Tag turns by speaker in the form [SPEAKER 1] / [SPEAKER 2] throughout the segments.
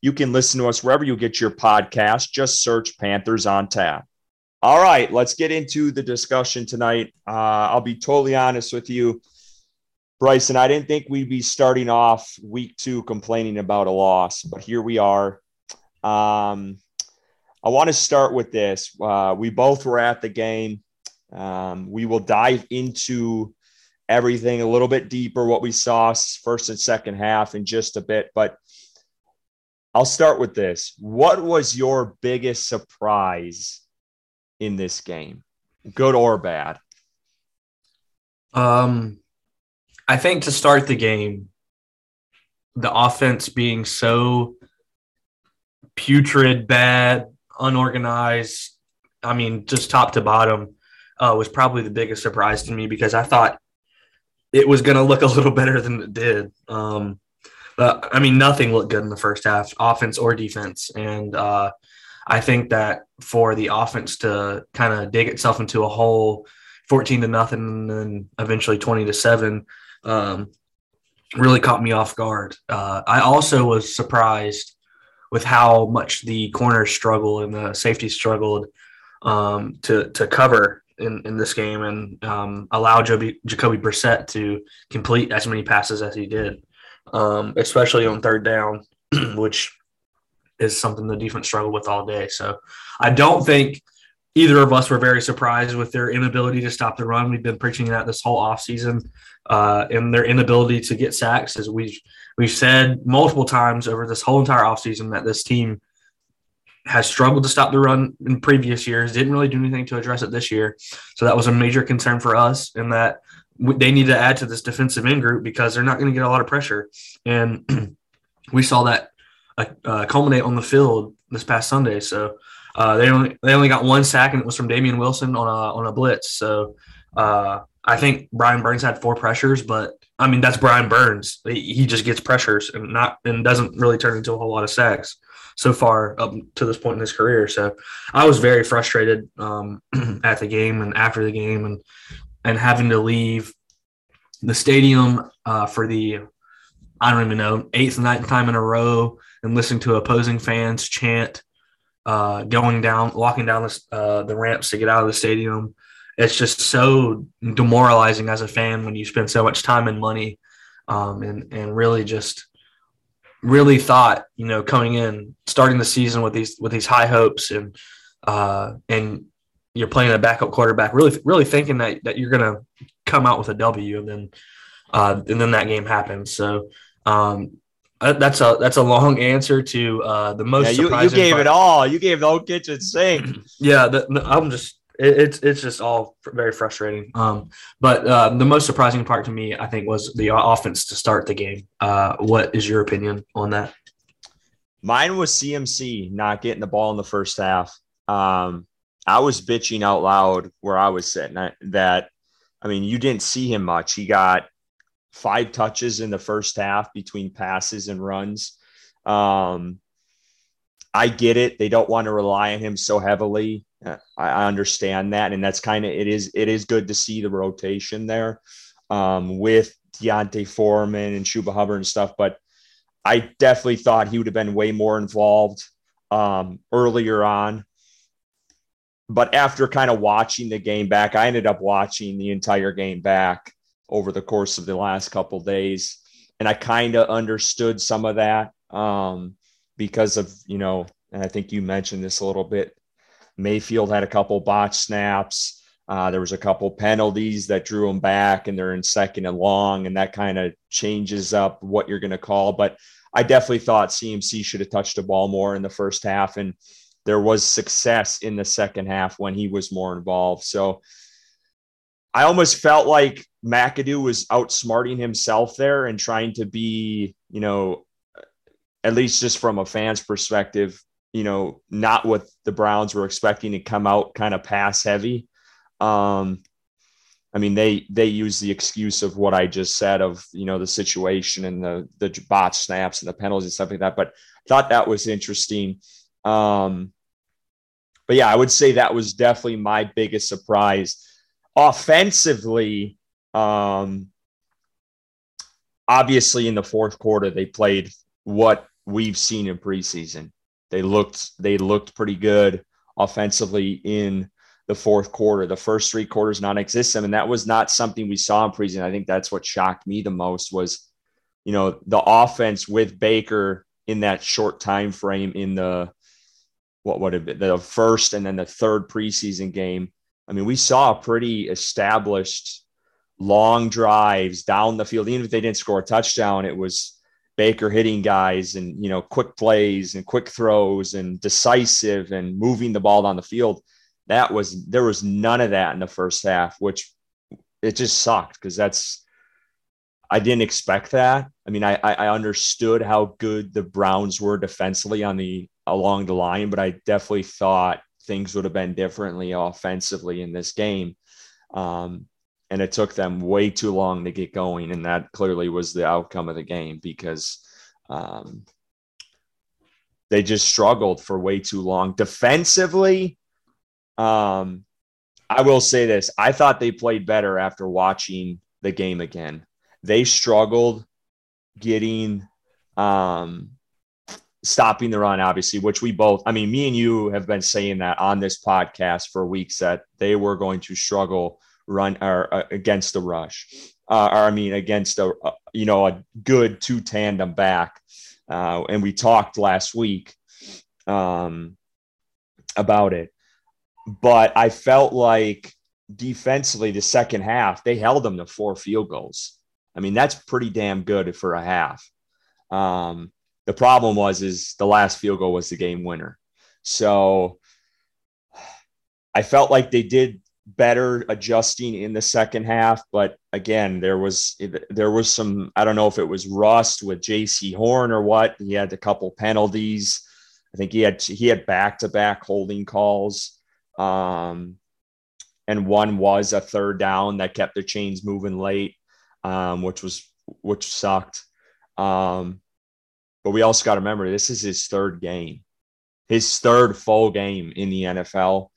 [SPEAKER 1] You can listen to us wherever you get your podcast. Just search Panthers on Tap. All right, let's get into the discussion tonight. Uh, I'll be totally honest with you, Bryson. I didn't think we'd be starting off week two complaining about a loss, but here we are. Um, I want to start with this. Uh, we both were at the game. Um, we will dive into everything a little bit deeper, what we saw first and second half in just a bit. But I'll start with this. What was your biggest surprise in this game, good or bad?
[SPEAKER 2] Um, I think to start the game, the offense being so putrid, bad, unorganized, I mean, just top to bottom, uh, was probably the biggest surprise to me because I thought it was going to look a little better than it did. Um, I mean, nothing looked good in the first half, offense or defense. And uh, I think that for the offense to kind of dig itself into a hole, 14 to nothing, and then eventually 20 to seven, um, really caught me off guard. Uh, I also was surprised with how much the corners struggled and the safety struggled um, to to cover in, in this game and um, allow Joby, Jacoby Brissett to complete as many passes as he did um, especially on third down, which is something the defense struggled with all day. So I don't think either of us were very surprised with their inability to stop the run. We've been preaching that this whole offseason uh, and their inability to get sacks. As we've, we've said multiple times over this whole entire offseason that this team has struggled to stop the run in previous years, didn't really do anything to address it this year. So that was a major concern for us in that they need to add to this defensive end group because they're not going to get a lot of pressure. And we saw that uh, uh, culminate on the field this past Sunday. So uh, they only they only got one sack, and it was from Damien Wilson on a on a blitz. So uh, I think Brian Burns had four pressures, but I mean that's Brian Burns. He, he just gets pressures and not and doesn't really turn into a whole lot of sacks so far up to this point in his career. So I was very frustrated um, at the game and after the game, and and having to leave the stadium uh, for the I don't even know eighth, ninth time in a row, and listening to opposing fans chant, uh, going down, walking down the uh, the ramps to get out of the stadium. It's just so demoralizing as a fan when you spend so much time and money, um, and and really just really thought you know coming in starting the season with these with these high hopes and uh, and you're playing a backup quarterback, really, really thinking that, that you're going to come out with a W, and then uh, and then that game happens. So um, that's a that's a long answer to uh, the most.
[SPEAKER 1] Yeah, you, you gave part. it all. You gave the whole kitchen sink.
[SPEAKER 2] yeah, the, the, I'm just it, it's it's just all very frustrating. Um, but uh, the most surprising part to me, I think, was the offense to start the game. Uh, what is your opinion on that?
[SPEAKER 1] Mine was CMC not getting the ball in the first half. Um, I was bitching out loud where I was sitting that, I mean, you didn't see him much. He got five touches in the first half between passes and runs. Um, I get it. They don't want to rely on him so heavily. Uh, I, understand that. And that's kind of, it is, it is good to see the rotation there um, with D'Onta Foreman and Chuba Hubbard and stuff. But I definitely thought he would have been way more involved um, earlier on but after kind of watching the game back, I ended up watching the entire game back over the course of the last couple days, and I kind of understood some of that um, because of you know, and I think you mentioned this a little bit. Mayfield had a couple botch snaps. Uh, there was a couple penalties that drew him back, and they're in second and long, and that kind of changes up what you're going to call. But I definitely thought CMC should have touched the ball more in the first half, and there was success in the second half when he was more involved. So I almost felt like McAdoo was outsmarting himself there and trying to be, you know, at least just from a fan's perspective, you know, not what the Browns were expecting to come out kind of pass heavy. Um, I mean, they they use the excuse of what I just said of you know the situation and the the bot snaps and the penalties and stuff like that. But thought that was interesting. Um, but yeah, I would say that was definitely my biggest surprise. Offensively, um, obviously in the fourth quarter they played what we've seen in preseason. They looked they looked pretty good offensively in the fourth quarter. The first three quarters non-existent, and that was not something we saw in preseason. I think that's what shocked me the most was, you know, the offense with Baker in that short time frame in the what would have been the first and then the third preseason game. I mean, we saw pretty established long drives down the field. Even if they didn't score a touchdown, it was Baker hitting guys and you know quick plays and quick throws and decisive and moving the ball down the field that was there was none of that in the first half, which it just sucked because that's I didn't expect that. I mean, I I understood how good the Browns were defensively on the along the line, but I definitely thought things would have been differently offensively in this game. Um, and it took them way too long to get going, and that clearly was the outcome of the game because um, they just struggled for way too long defensively. Um, I will say this: I thought they played better after watching the game again. They struggled getting um, stopping the run, obviously, which we both, I mean, me and you have been saying that on this podcast for weeks that they were going to struggle run or uh, against the rush, uh, or I mean, against a, you know, a good two tandem back. Uh, and we talked last week um, about it but I felt like defensively, the second half, they held them to four field goals. I mean, that's pretty damn good for a half. Um, the problem was is the last field goal was the game winner. So I felt like they did better adjusting in the second half, but again, there was there was some I don't know if it was rust with Jaycee Horn or what. He had a couple penalties. I think he had he had back to back holding calls. Um, and one was a third down that kept the chains moving late, um, which was which sucked. Um, but we also got to remember this is his third game, his third full game in the NFL.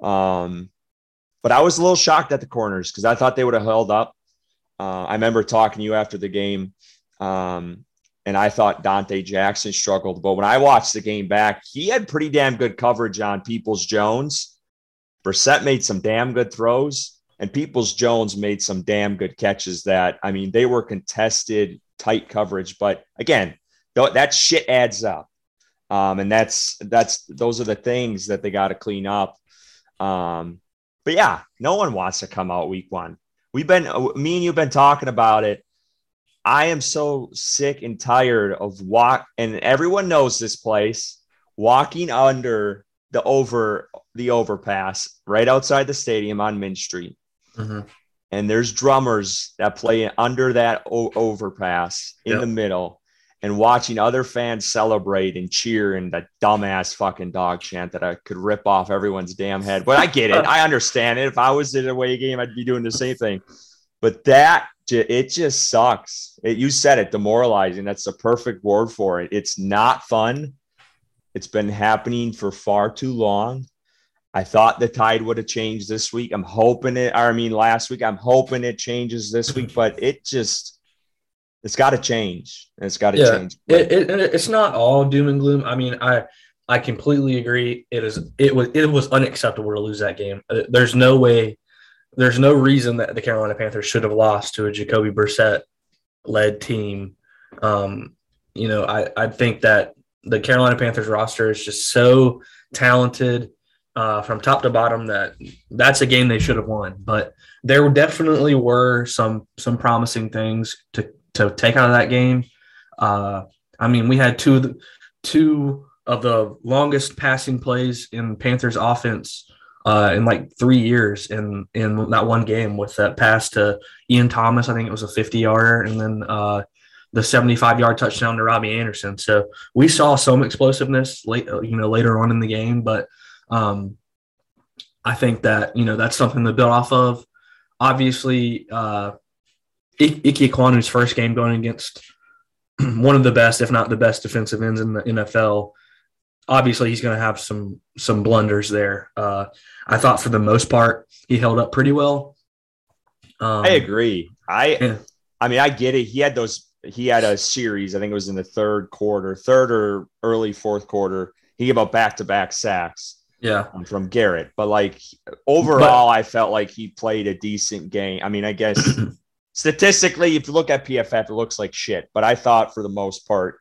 [SPEAKER 1] Um, but I was a little shocked at the corners because I thought they would have held up. Uh, I remember talking to you after the game, um, and I thought Donte Jackson struggled. But when I watched the game back, he had pretty damn good coverage on Peoples Jones. Brissett made some damn good throws, and Peoples Jones made some damn good catches that, I mean, they were contested, tight coverage. But again, that shit adds up. Um, and that's, that's, those are the things that they got to clean up. Um, but yeah, no one wants to come out week one. We've been, me and you've been talking about it. I am so sick and tired of walk, and everyone knows this place walking under the over the overpass right outside the stadium on Mint Street. Mm-hmm. And there's drummers that play under that o- overpass in yep. the middle and watching other fans celebrate and cheer and that dumbass fucking dog chant that I could rip off everyone's damn head. But I get it. I understand it. If I was in a away game, I'd be doing the same thing. But that it just sucks. It, you said it, demoralizing. That's the perfect word for it. It's not fun. It's been happening for far too long. I thought the tide would have changed this week. I'm hoping it, I mean, last week, I'm hoping it changes this week, but it just, it's got to change. It's got to yeah, change.
[SPEAKER 2] It, it, it's not all doom and gloom. I mean, I, I completely agree. It is, it was, it was unacceptable to lose that game. Uh, there's no way, there's no reason that the Carolina Panthers should have lost to a Jacoby Brissett led team. Um, you know, I, I think that the Carolina Panthers roster is just so talented uh, from top to bottom that that's a game they should have won. But there definitely were some some promising things to to take out of that game. Uh, I mean, we had two of the, two of the longest passing plays in Panthers offense uh, in like three years in in that one game with that pass to Ian Thomas. I think it was a 50 yarder, and then uh, the 75 yard touchdown to Robbie Anderson. So we saw some explosiveness late, you know, later on in the game, but um, I think that, you know, that's something to build off of. Obviously, uh, I- Ike Ekwonu's first game going against one of the best, if not the best defensive ends in the NFL. Obviously, he's going to have some some blunders there. Uh, I thought for the most part he held up pretty well.
[SPEAKER 1] Um, I agree. I yeah. I mean I get it. He had those. He had a series. I think it was in the third quarter, third or early fourth quarter. He gave up back to back sacks.
[SPEAKER 2] Yeah,
[SPEAKER 1] um, from Garrett. But like overall, but, I felt like he played a decent game. I mean, I guess statistically, if you look at PFF, it looks like shit. But I thought for the most part,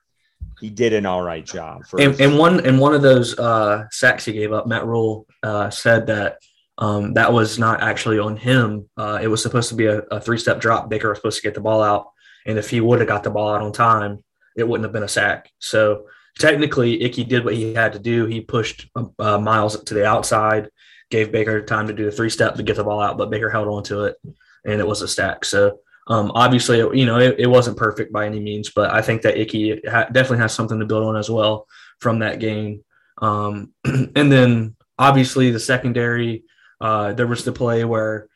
[SPEAKER 1] he did an all right job.
[SPEAKER 2] and, and, one and one of those uh, sacks he gave up, Matt Rhule uh, said that um, that was not actually on him. Uh, it was supposed to be a, a three step drop. Baker was supposed to get the ball out, and if he would have got the ball out on time, it wouldn't have been a sack. So technically, Icky did what he had to do. He pushed uh, Myles to the outside, gave Baker time to do the three step to get the ball out, but Baker held on to it, and it was a stack. So um, obviously, you know, it, it, wasn't perfect by any means, but I think that Icky ha- definitely has something to build on as well from that game. Um, and then obviously the secondary, uh, there was the play where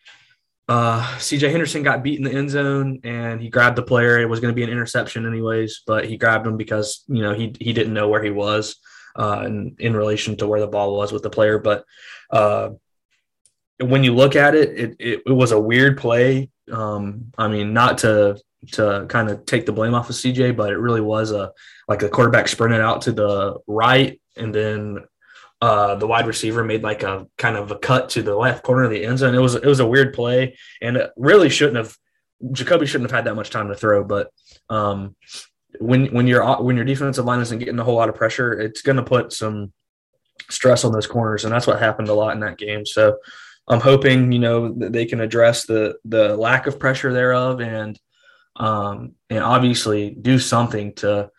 [SPEAKER 2] uh, CJ Henderson got beat in the end zone and he grabbed the player. It was going to be an interception anyways, but he grabbed him because, you know, he, he didn't know where he was uh, in, in relation to where the ball was with the player. But uh, when you look at it, it, it, it was a weird play um, I mean, not to to kind of take the blame off of CJ, but it really was a like the quarterback sprinted out to the right, and then uh, the wide receiver made like a kind of a cut to the left corner of the end zone. It was it was a weird play, and it really shouldn't have. Jacoby shouldn't have had that much time to throw, but um, when when your when your defensive line isn't getting a whole lot of pressure, it's going to put some stress on those corners, and that's what happened a lot in that game. So I'm hoping you know that they can address the the lack of pressure thereof and um, and obviously do something to.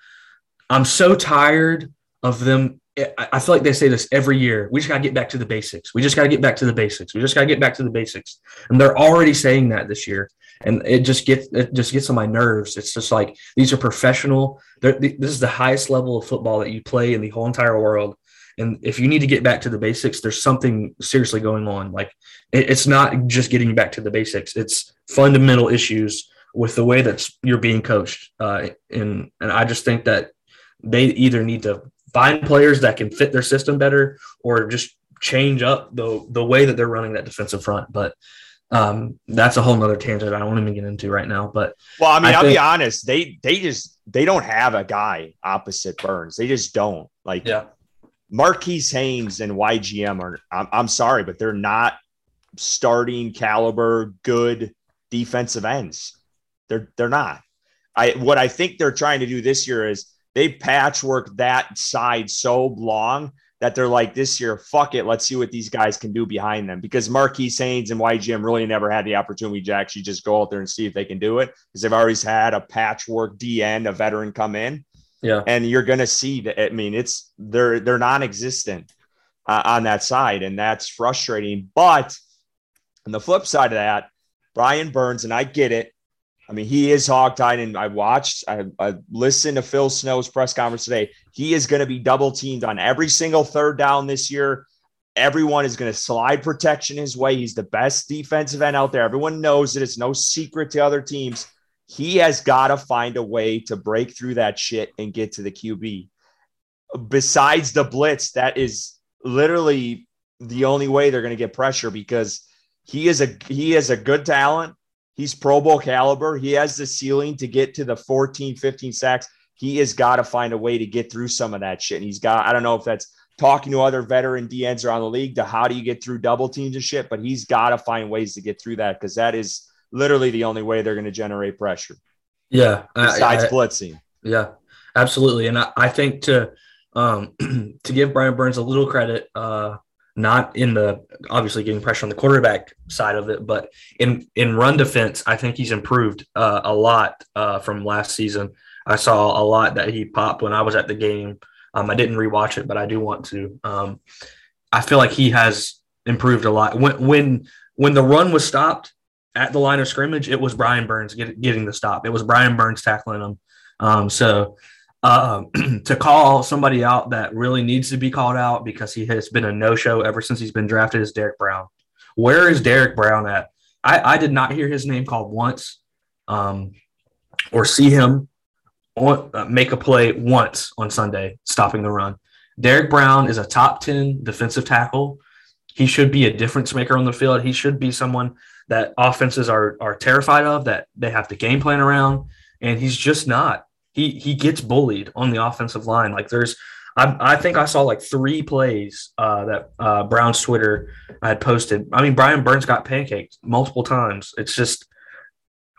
[SPEAKER 2] I'm so tired of them. I feel like they say this every year. We just got to get back to the basics. We just got to get back to the basics. We just got to get back to the basics. And they're already saying that this year, and it just gets it just gets on my nerves. It's just like these are professional. This is the highest level of football that you play in the whole entire world, and if you need to get back to the basics, there's something seriously going on. Like it's not just getting back to the basics; it's fundamental issues with the way that you're being coached. Uh, and and I just think that they either need to find players that can fit their system better, or just change up the the way that they're running that defensive front. But um, that's a whole nother tangent I don't want to even get into right now. But
[SPEAKER 1] well, I mean, I will be honest, they they just they don't have a guy opposite Burns. They just don't. Like
[SPEAKER 2] yeah.
[SPEAKER 1] Marquis Haynes and YGM are, I'm, I'm sorry, but they're not starting caliber good defensive ends. They're they're not. I what I think they're trying to do this year is they patchwork that side so long that they're like this year, fuck it, let's see what these guys can do behind them. Because Marquis Haynes and YGM really never had the opportunity to actually just go out there and see if they can do it because they've always had a patchwork DN, a veteran come in.
[SPEAKER 2] Yeah.
[SPEAKER 1] And you're going to see that. I mean, it's they're they're non-existent uh, on that side, and that's frustrating. But on the flip side of that, Brian Burns, and I get it. I mean, he is hogtied, and I watched, I, I listened to Phil Snow's press conference today. He is going to be double teamed on every single third down this year. Everyone is going to slide protection his way. He's the best defensive end out there. Everyone knows it. It's no secret to other teams he has got to find a way to break through that shit and get to the QB. Besides the blitz, that is literally the only way they're going to get pressure because he is a he is a good talent. He's Pro Bowl caliber. He has the ceiling to get to the 14, 15 sacks. He has got to find a way to get through some of that shit. And he's got, I don't know if that's talking to other veteran DNs around the league to how do you get through double teams and shit, but he's got to find ways to get through that because that is literally the only way they're going to generate pressure.
[SPEAKER 2] Yeah.
[SPEAKER 1] Besides I, I, blitzing.
[SPEAKER 2] Yeah, absolutely. And I, I think to um, to give Brian Burns a little credit, uh, not in the obviously getting pressure on the quarterback side of it, but in in run defense, I think he's improved uh, a lot uh, from last season. I saw a lot that he popped when I was at the game. Um, I didn't rewatch it, but I do want to. Um, I feel like he has improved a lot. When when when the run was stopped, at the line of scrimmage, it was Brian Burns get, getting the stop. It was Brian Burns tackling him. Um, so uh, to call somebody out that really needs to be called out because he has been a no-show ever since he's been drafted is Derrick Brown. Where is Derrick Brown at? I, I did not hear his name called once, um, or see him on, uh, make a play once on Sunday, stopping the run. Derrick Brown is a top 10 defensive tackle. He should be a difference maker on the field. He should be someone that offenses are, are terrified of, that they have to game plan around. And he's just not. He he gets bullied on the offensive line. Like there's I, I think I saw like three plays uh, that uh, Brown's Twitter had posted. I mean, Brian Burns got pancaked multiple times. It's just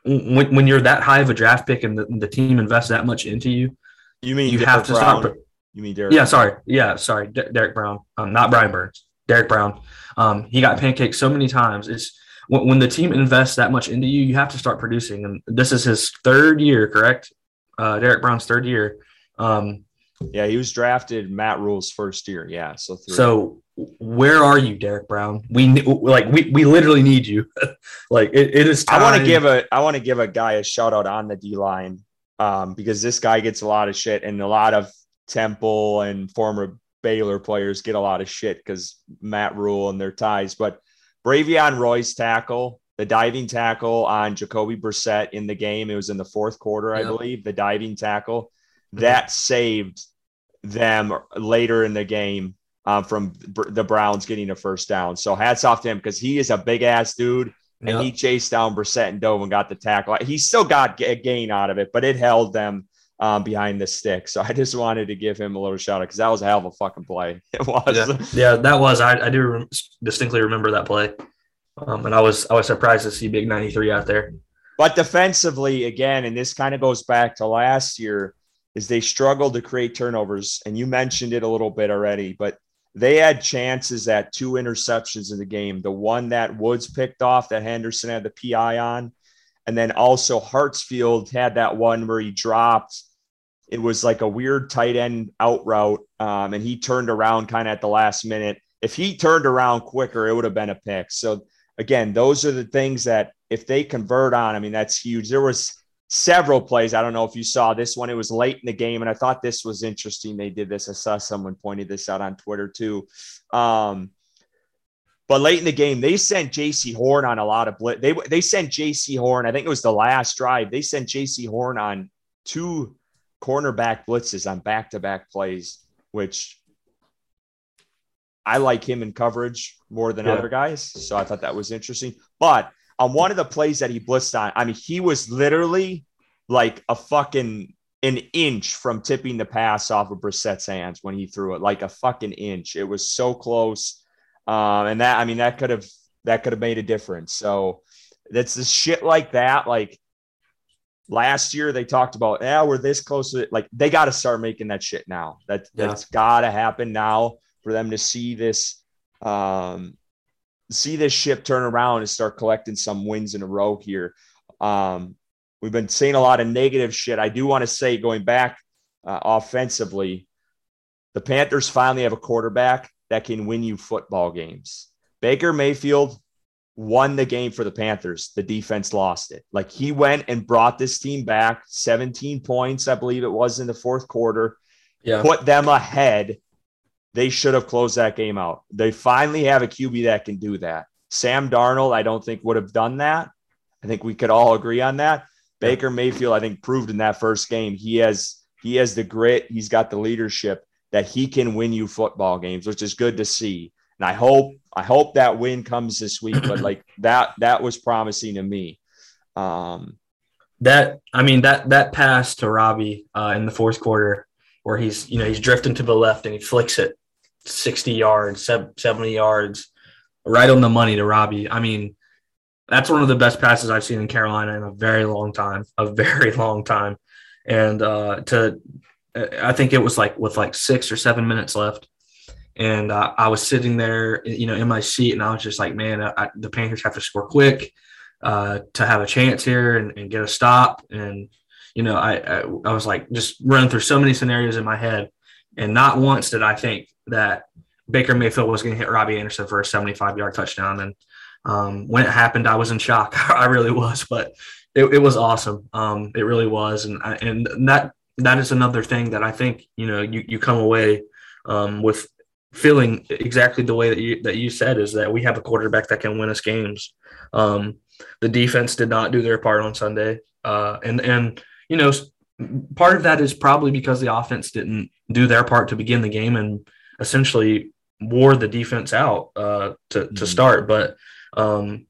[SPEAKER 2] when, when you're that high of a draft pick and the, the team invests that much into you,
[SPEAKER 1] You mean
[SPEAKER 2] you
[SPEAKER 1] Derrick
[SPEAKER 2] have to
[SPEAKER 1] Brown?
[SPEAKER 2] start.
[SPEAKER 1] You mean Derrick?
[SPEAKER 2] Yeah, sorry. Yeah, sorry. D- Derrick Brown, um, not Brian Burns. Derrick Brown. Um, he got pancaked so many times. It's when, when the team invests that much into you, you have to start producing. And this is his third year, correct? Uh, Derrick Brown's third year. Um,
[SPEAKER 1] Yeah, he was drafted Matt Rhule's first year. Yeah, so three.
[SPEAKER 2] so where are you, Derrick Brown? We like we we literally need you. like it, it is.
[SPEAKER 1] I want to give a I want to give a guy a shout out on the D line um, because this guy gets a lot of shit, and a lot of Temple and former Baylor players get a lot of shit because Matt Rule and their ties. But Bravion Roy's tackle, the diving tackle on Jacoby Brissett in the game, it was in the fourth quarter, I
[SPEAKER 2] Yep.
[SPEAKER 1] believe. The diving tackle
[SPEAKER 2] Mhm.
[SPEAKER 1] that saved them later in the game um, from Br- the Browns getting a first down. So hats off to him because he is a big ass dude and
[SPEAKER 2] Yep.
[SPEAKER 1] he chased down Brissett and Dove and got the tackle. He still got a gain out of it, but it held them um, behind the stick. So I just wanted to give him a little shout out because that was a hell of a fucking play. It was.
[SPEAKER 2] yeah, yeah, that was. I, I do rem- distinctly remember that play, um, and I was I was surprised to see Big ninety three out there.
[SPEAKER 1] But defensively, again, and this kind of goes back to last year, is they struggled to create turnovers. And you mentioned it a little bit already, but they had chances at two interceptions in the game. The one that Woods picked off that Henderson had the PI on. And then also Hartsfield had that one where he dropped. It was like a weird tight end out route. Um, and he turned around kind of at the last minute. If he turned around quicker, it would have been a pick. So again, those are the things that if they convert on, I mean, that's huge. There was several plays. I don't know if you saw this one. It was late in the game, and I thought this was interesting. They did this. I saw someone pointed this out on Twitter too. Um, but late in the game, they sent Jaycee Horn on a lot of blitz. They they sent Jaycee Horn. I think it was the last drive. They sent Jaycee Horn on two cornerback blitzes on back to back plays, which I like him in coverage more than
[SPEAKER 2] Yeah.
[SPEAKER 1] other guys. So I thought that was interesting. But on one of the plays that he blitzed on, I mean, he was literally like a fucking an inch from tipping the pass off of Brissett's hands when he threw it, like a fucking inch. It was so close. Um, and that, I mean, that could have that could have made a difference. So that's the shit like that. Like last year, they talked about, yeah, we're this close to it. Like they got to start making that shit now. That
[SPEAKER 2] Yeah.
[SPEAKER 1] that's got to happen now for them to see this, um, see this ship turn around and start collecting some wins in a row here. Um, we've been saying a lot of negative shit. I do want to say, going back uh, offensively, the Panthers finally have a quarterback that can win you football games. Baker Mayfield won the game for the Panthers. The defense lost it. Like he went and brought this team back 17 points, I believe it was in the fourth quarter,
[SPEAKER 2] Yeah,
[SPEAKER 1] put them ahead. They should have closed that game out. They finally have a QB that can do that. Sam Darnold, I don't think would have done that. I think we could all agree on that. Baker Mayfield, I think, proved in that first game he has he has the grit, he's got the leadership that he can win you football games, which is good to see. And I hope I hope that win comes this week. But like that that was promising to me. Um,
[SPEAKER 2] that I mean that that pass to Robbie uh, in the fourth quarter, where he's you know he's drifting to the left and he flicks it sixty yards, seventy yards, right on the money to Robbie. I mean, that's one of the best passes I've seen in Carolina in a very long time, a very long time. And uh, to, I think it was like with like six or seven minutes left, and uh, I was sitting there, you know, in my seat, and I was just like, man, I, the Panthers have to score quick uh, to have a chance here and, and get a stop. And you know, I, I I was like just running through so many scenarios in my head, and not once did I think that Baker Mayfield was going to hit Robbie Anderson for a 75 yard touchdown. And um, when it happened, I was in shock. I really was, but it, it was awesome. Um, it really was, and I, and that that is another thing that I think you know you you come away um, with feeling exactly the way that you that you said is that we have a quarterback that can win us games. Um, the defense did not do their part on Sunday, uh, and and you know part of that is probably because the offense didn't do their part to begin the game and essentially wore the defense out uh, to mm-hmm. to start. But um,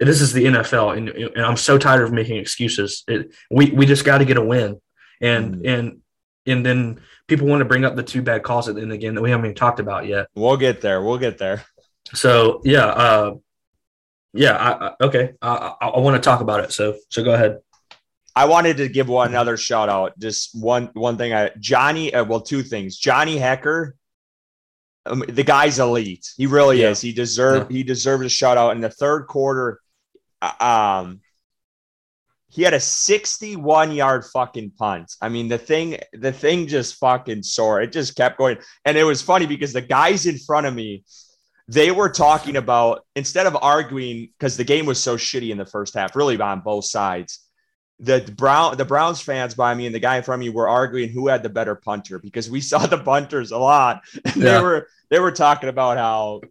[SPEAKER 2] this is the NFL, and, and, I'm so tired of making excuses. It, we we just got to get a win, and mm-hmm. and and then people want to bring up the two bad calls at the end again that we haven't even talked about yet.
[SPEAKER 1] We'll get there. We'll get there.
[SPEAKER 2] So yeah, uh, yeah. I, I okay. I, I, I want to talk about it. So so go ahead.
[SPEAKER 1] I wanted to give one another shout out. Just one one thing. I Johnny. Uh, well, two things. Johnny Hekker. Um, the guy's elite. He really yeah. is. He deserved. Yeah. He deserved a shout out in the third quarter. Uh, um, he had a 61 yard fucking punt. I mean, the thing, the thing just fucking soared. It just kept going. And it was funny because the guys in front of me, they were talking about instead of arguing because the game was so shitty in the first half, really on both sides the Brown the Browns fans by me and the guy in front of me were arguing who had the better punter because we saw the punters a lot. And yeah. They were they were talking about how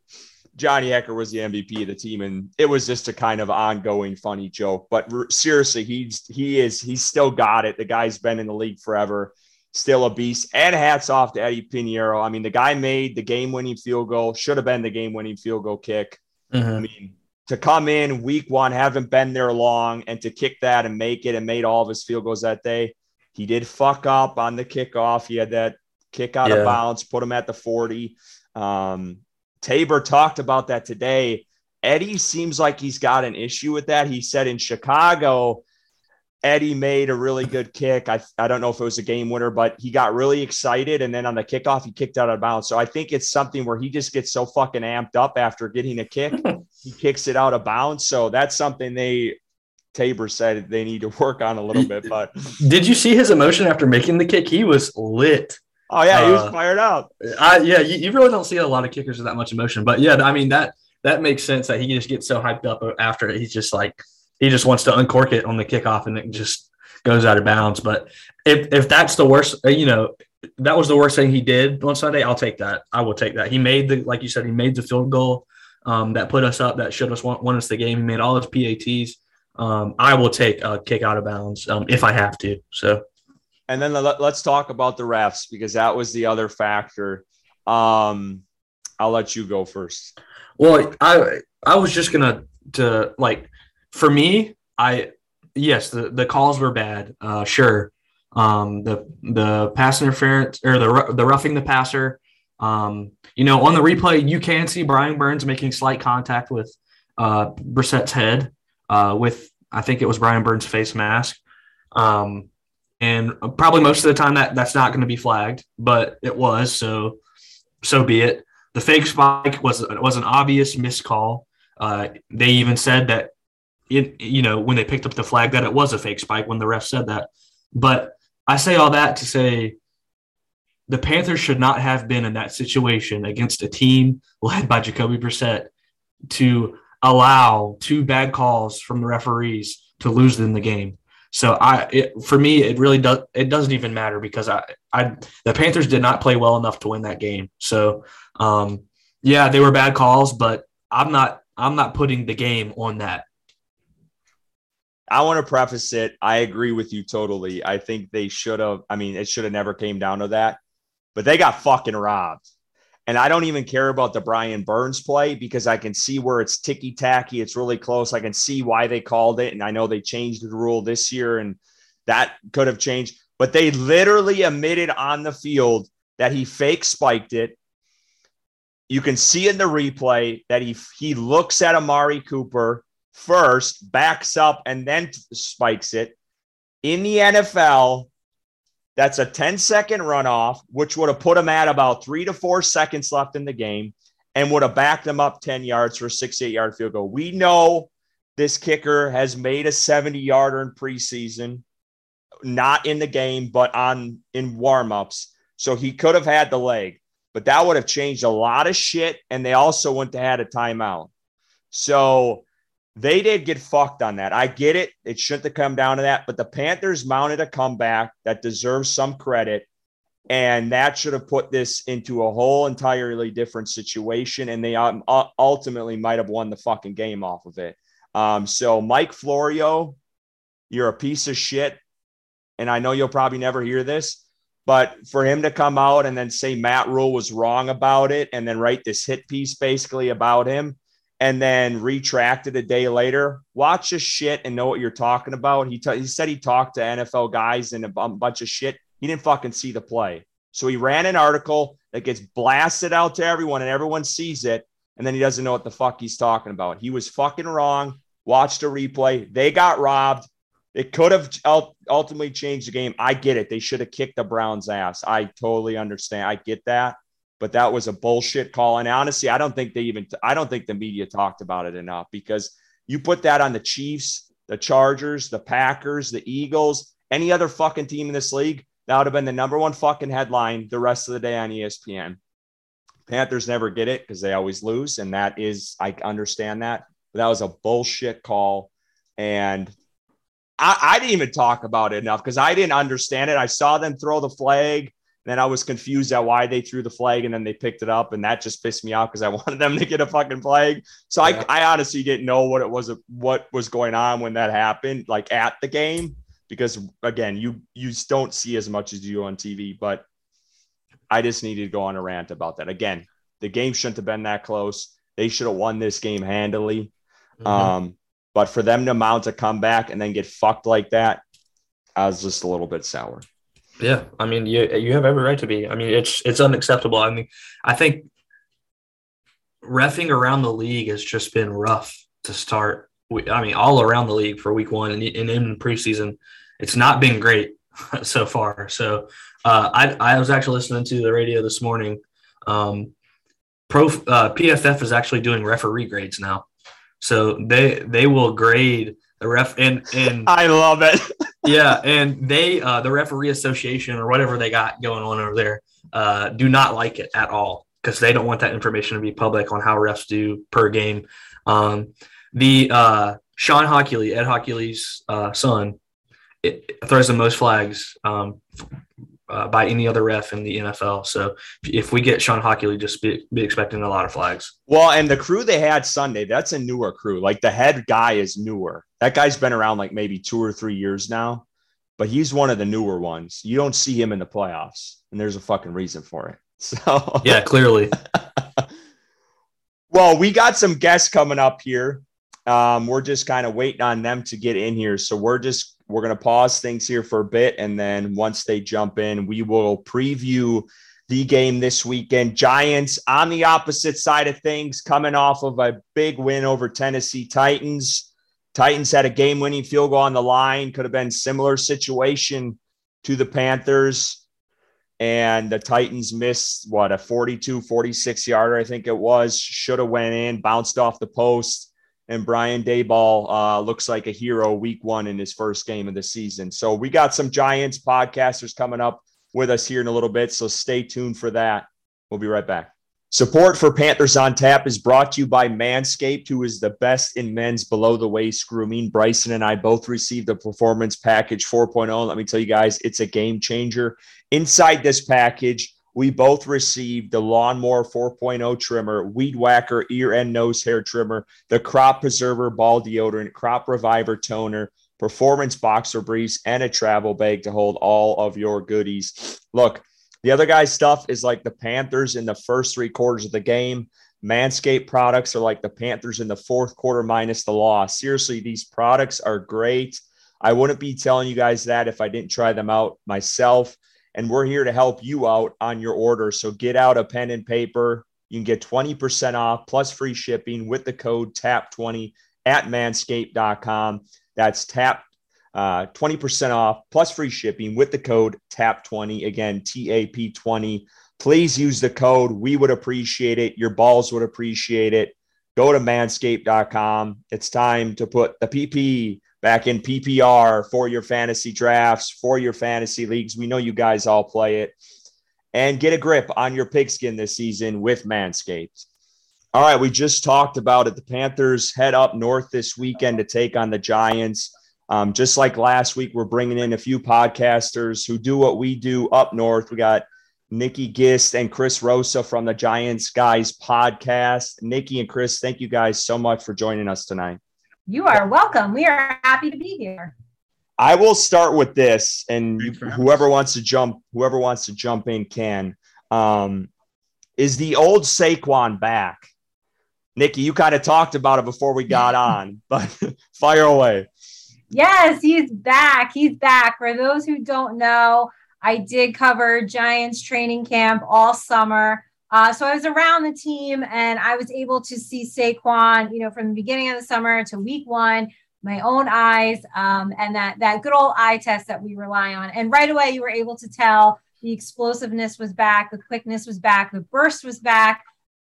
[SPEAKER 1] Johnny Hekker was the MVP of the team, and it was just a kind of ongoing funny joke. But seriously, he's he is he's still got it. The guy's been in the league forever, still a beast. And hats off to Eddie Piñeiro. I mean, the guy made the game-winning field goal. Should have been the game-winning field goal kick. Mm-hmm. I mean, to come in week one, haven't been there long, and to kick that and make it and made all of his field goals that day. He did fuck up on the kickoff. He had that kick out yeah. of bounds, put him at the 40. Um, Tabor talked about that today. Eddie seems like he's got an issue with that. He said in Chicago, Eddie made a really good kick. I, I don't know if it was a game winner, but he got really excited. And then on the kickoff, he kicked out of bounds. So I think it's something where he just gets so fucking amped up after getting a kick, he kicks it out of bounds. So that's something they, Tabor said they need to work on a little bit. But
[SPEAKER 2] did you see his emotion after making the kick? He was lit.
[SPEAKER 1] Oh, yeah. He was uh, fired up.
[SPEAKER 2] I, yeah. You, you really don't see a lot of kickers with that much emotion. But yeah, I mean, that, that makes sense that he just gets so hyped up after he's just like, he just wants to uncork it on the kickoff and it just goes out of bounds. But if if that's the worst, uh, you know, that was the worst thing he did on Sunday, I'll take that. I will take that. He made the like you said, he made the field goal um, that put us up, that should us won, won us the game. He made all his PATs. Um, I will take a kick out of bounds um, if I have to. So.
[SPEAKER 1] And then let's talk about the refs because that was the other factor. Um, I'll let you go first.
[SPEAKER 2] Well, I I was just gonna to like for me, I yes, the, the calls were bad. Uh, sure. Um, the the pass interference or the the roughing the passer. Um, you know, on the replay, you can see Brian Burns making slight contact with uh, Brissett's head uh, with I think it was Brian Burns' face mask. Um, and probably most of the time that that's not going to be flagged, but it was. So so be it. The fake spike was was an obvious miscall. Uh, they even said that it, you know, when they picked up the flag that it was a fake spike when the ref said that. But I say all that to say the Panthers should not have been in that situation against a team led by Jacoby Brissett to allow two bad calls from the referees to lose them the game. So I, it, for me, it really does. It doesn't even matter because I, I, the Panthers did not play well enough to win that game. So, um, yeah, they were bad calls, but I'm not, I'm not putting the game on that.
[SPEAKER 1] I want to preface it. I agree with you totally. I think they should have. I mean, it should have never came down to that, but they got fucking robbed. And I don't even care about the Brian Burns play because I can see where it's ticky tacky. It's really close. I can see why they called it. And I know they changed the rule this year and that could have changed. But they literally admitted on the field that he fake spiked it. You can see in the replay that he he looks at Amari Cooper first, backs up, and then spikes it. In the NFL, that's a 10 second runoff, which would have put them at about three to four seconds left in the game and would have backed them up 10 yards for a six, eight yard field goal. We know this kicker has made a 70 yarder in preseason, not in the game, but on in warmups. So he could have had the leg, but that would have changed a lot of shit. And they also went to had a timeout. So they did get fucked on that. I get it. It shouldn't have come down to that, but the Panthers mounted a comeback that deserves some credit. And that should have put this into a whole entirely different situation. And they um, ultimately might have won the fucking game off of it. Um, so, Mike Florio, you're a piece of shit. And I know you'll probably never hear this, but for him to come out and then say Matt Rhule was wrong about it and then write this hit piece basically about him and then retracted a day later. Watch this shit and know what you're talking about. He, t- he said he talked to NFL guys and a b- bunch of shit. He didn't fucking see the play. So he ran an article that gets blasted out to everyone and everyone sees it. And then he doesn't know what the fuck he's talking about. He was fucking wrong. Watched a replay. They got robbed. It could have ultimately changed the game. I get it. They should have kicked the Browns' ass. I totally understand. I get that but that was a bullshit call. And honestly, I don't think they even, I don't think the media talked about it enough because you put that on the Chiefs, the Chargers, the Packers, the Eagles, any other fucking team in this league, that would have been the number one fucking headline the rest of the day on ESPN. Panthers never get it because they always lose. And that is, I understand that. But that was a bullshit call. And I, I didn't even talk about it enough because I didn't understand it. I saw them throw the flag then I was confused at why they threw the flag and then they picked it up. And that just pissed me off because I wanted them to get a fucking flag. So yeah. I, I honestly didn't know what it was, what was going on when that happened, like at the game, because again, you, you don't see as much as you do on TV, but I just needed to go on a rant about that. Again, the game shouldn't have been that close. They should have won this game handily. Mm-hmm. Um, but for them to mount a comeback and then get fucked like that, I was just a little bit sour.
[SPEAKER 2] Yeah, I mean, you you have every right to be. I mean, it's it's unacceptable. I mean, I think refing around the league has just been rough to start. I mean, all around the league for week one and, and in preseason, it's not been great so far. So, uh, I I was actually listening to the radio this morning. Um, Pro uh, PFF is actually doing referee grades now, so they they will grade the ref and and
[SPEAKER 1] I love it.
[SPEAKER 2] yeah, and they uh, the referee association or whatever they got going on over there uh, do not like it at all because they don't want that information to be public on how refs do per game. Um, the uh, Shawn Hochuli, Ed Hochuli's uh, son, it, throws the most flags um, uh, by any other ref in the NFL. So if we get Shawn Hochuli, just be, be expecting a lot of flags.
[SPEAKER 1] Well, and the crew they had Sunday, that's a newer crew. Like the head guy is newer. That guy's been around like maybe two or three years now, but he's one of the newer ones. You don't see him in the playoffs, and there's a fucking reason for it. So
[SPEAKER 2] yeah, clearly.
[SPEAKER 1] well, we got some guests coming up here. Um, we're just kind of waiting on them to get in here. So we're just we're going to pause things here for a bit. And then once they jump in, we will preview the game this weekend. Giants on the opposite side of things, coming off of a big win over Tennessee Titans. Titans had a game winning field goal on the line, could have been similar situation to the Panthers. And the Titans missed what a 42, 46 yarder, I think it was. Should have went in, bounced off the post and Brian Daboll uh, looks like a hero week one in his first game of the season. So we got some Giants podcasters coming up with us here in a little bit. So stay tuned for that. We'll be right back. Support for Panthers on Tap is brought to you by Manscaped, who is the best in men's below the waist grooming. Bryson and I both received the Performance Package 4.0. Let me tell you guys, it's a game changer. Inside this package, we both received the Lawnmower 4.0 trimmer, Weed Whacker ear and nose hair trimmer, the Crop Preserver ball deodorant, Crop Reviver toner, Performance boxer briefs, and a travel bag to hold all of your goodies. Look, the other guy's stuff is like the Panthers in the first three quarters of the game. Manscaped products are like the Panthers in the fourth quarter minus the loss. Seriously, these products are great. I wouldn't be telling you guys that if I didn't try them out myself and we're here to help you out on your order. So get out a pen and paper. You can get 20% off plus free shipping with the code TAP20 at manscaped.com. That's TAP uh, 20% off plus free shipping with the code TAP20. Again, TAP20. Please use the code. We would appreciate it. Your balls would appreciate it. Go to manscaped.com. It's time to put the PP back in PPR for your fantasy drafts, for your fantasy leagues. We know you guys all play it. And get a grip on your pigskin this season with Manscaped. All right, we just talked about it. The Panthers head up north this weekend to take on the Giants. Um, just like last week, we're bringing in a few podcasters who do what we do up north. We got Nikki Gist and Chris Rosa from the Giants Guys podcast. Nikki and Chris, thank you guys so much for joining us tonight.
[SPEAKER 3] You are welcome. We are happy to be here.
[SPEAKER 1] I will start with this, and you, whoever wants to jump, whoever wants to jump in can. Um, is the old Saquon back? Nikki, you kind of talked about it before we got on, but fire away.
[SPEAKER 3] Yes, he's back. He's back. For those who don't know, I did cover Giants training camp all summer. Uh, so I was around the team and I was able to see Saquon, you know, from the beginning of the summer to week one, my own eyes, um, and that that good old eye test that we rely on. And right away, you were able to tell the explosiveness was back, the quickness was back, the burst was back.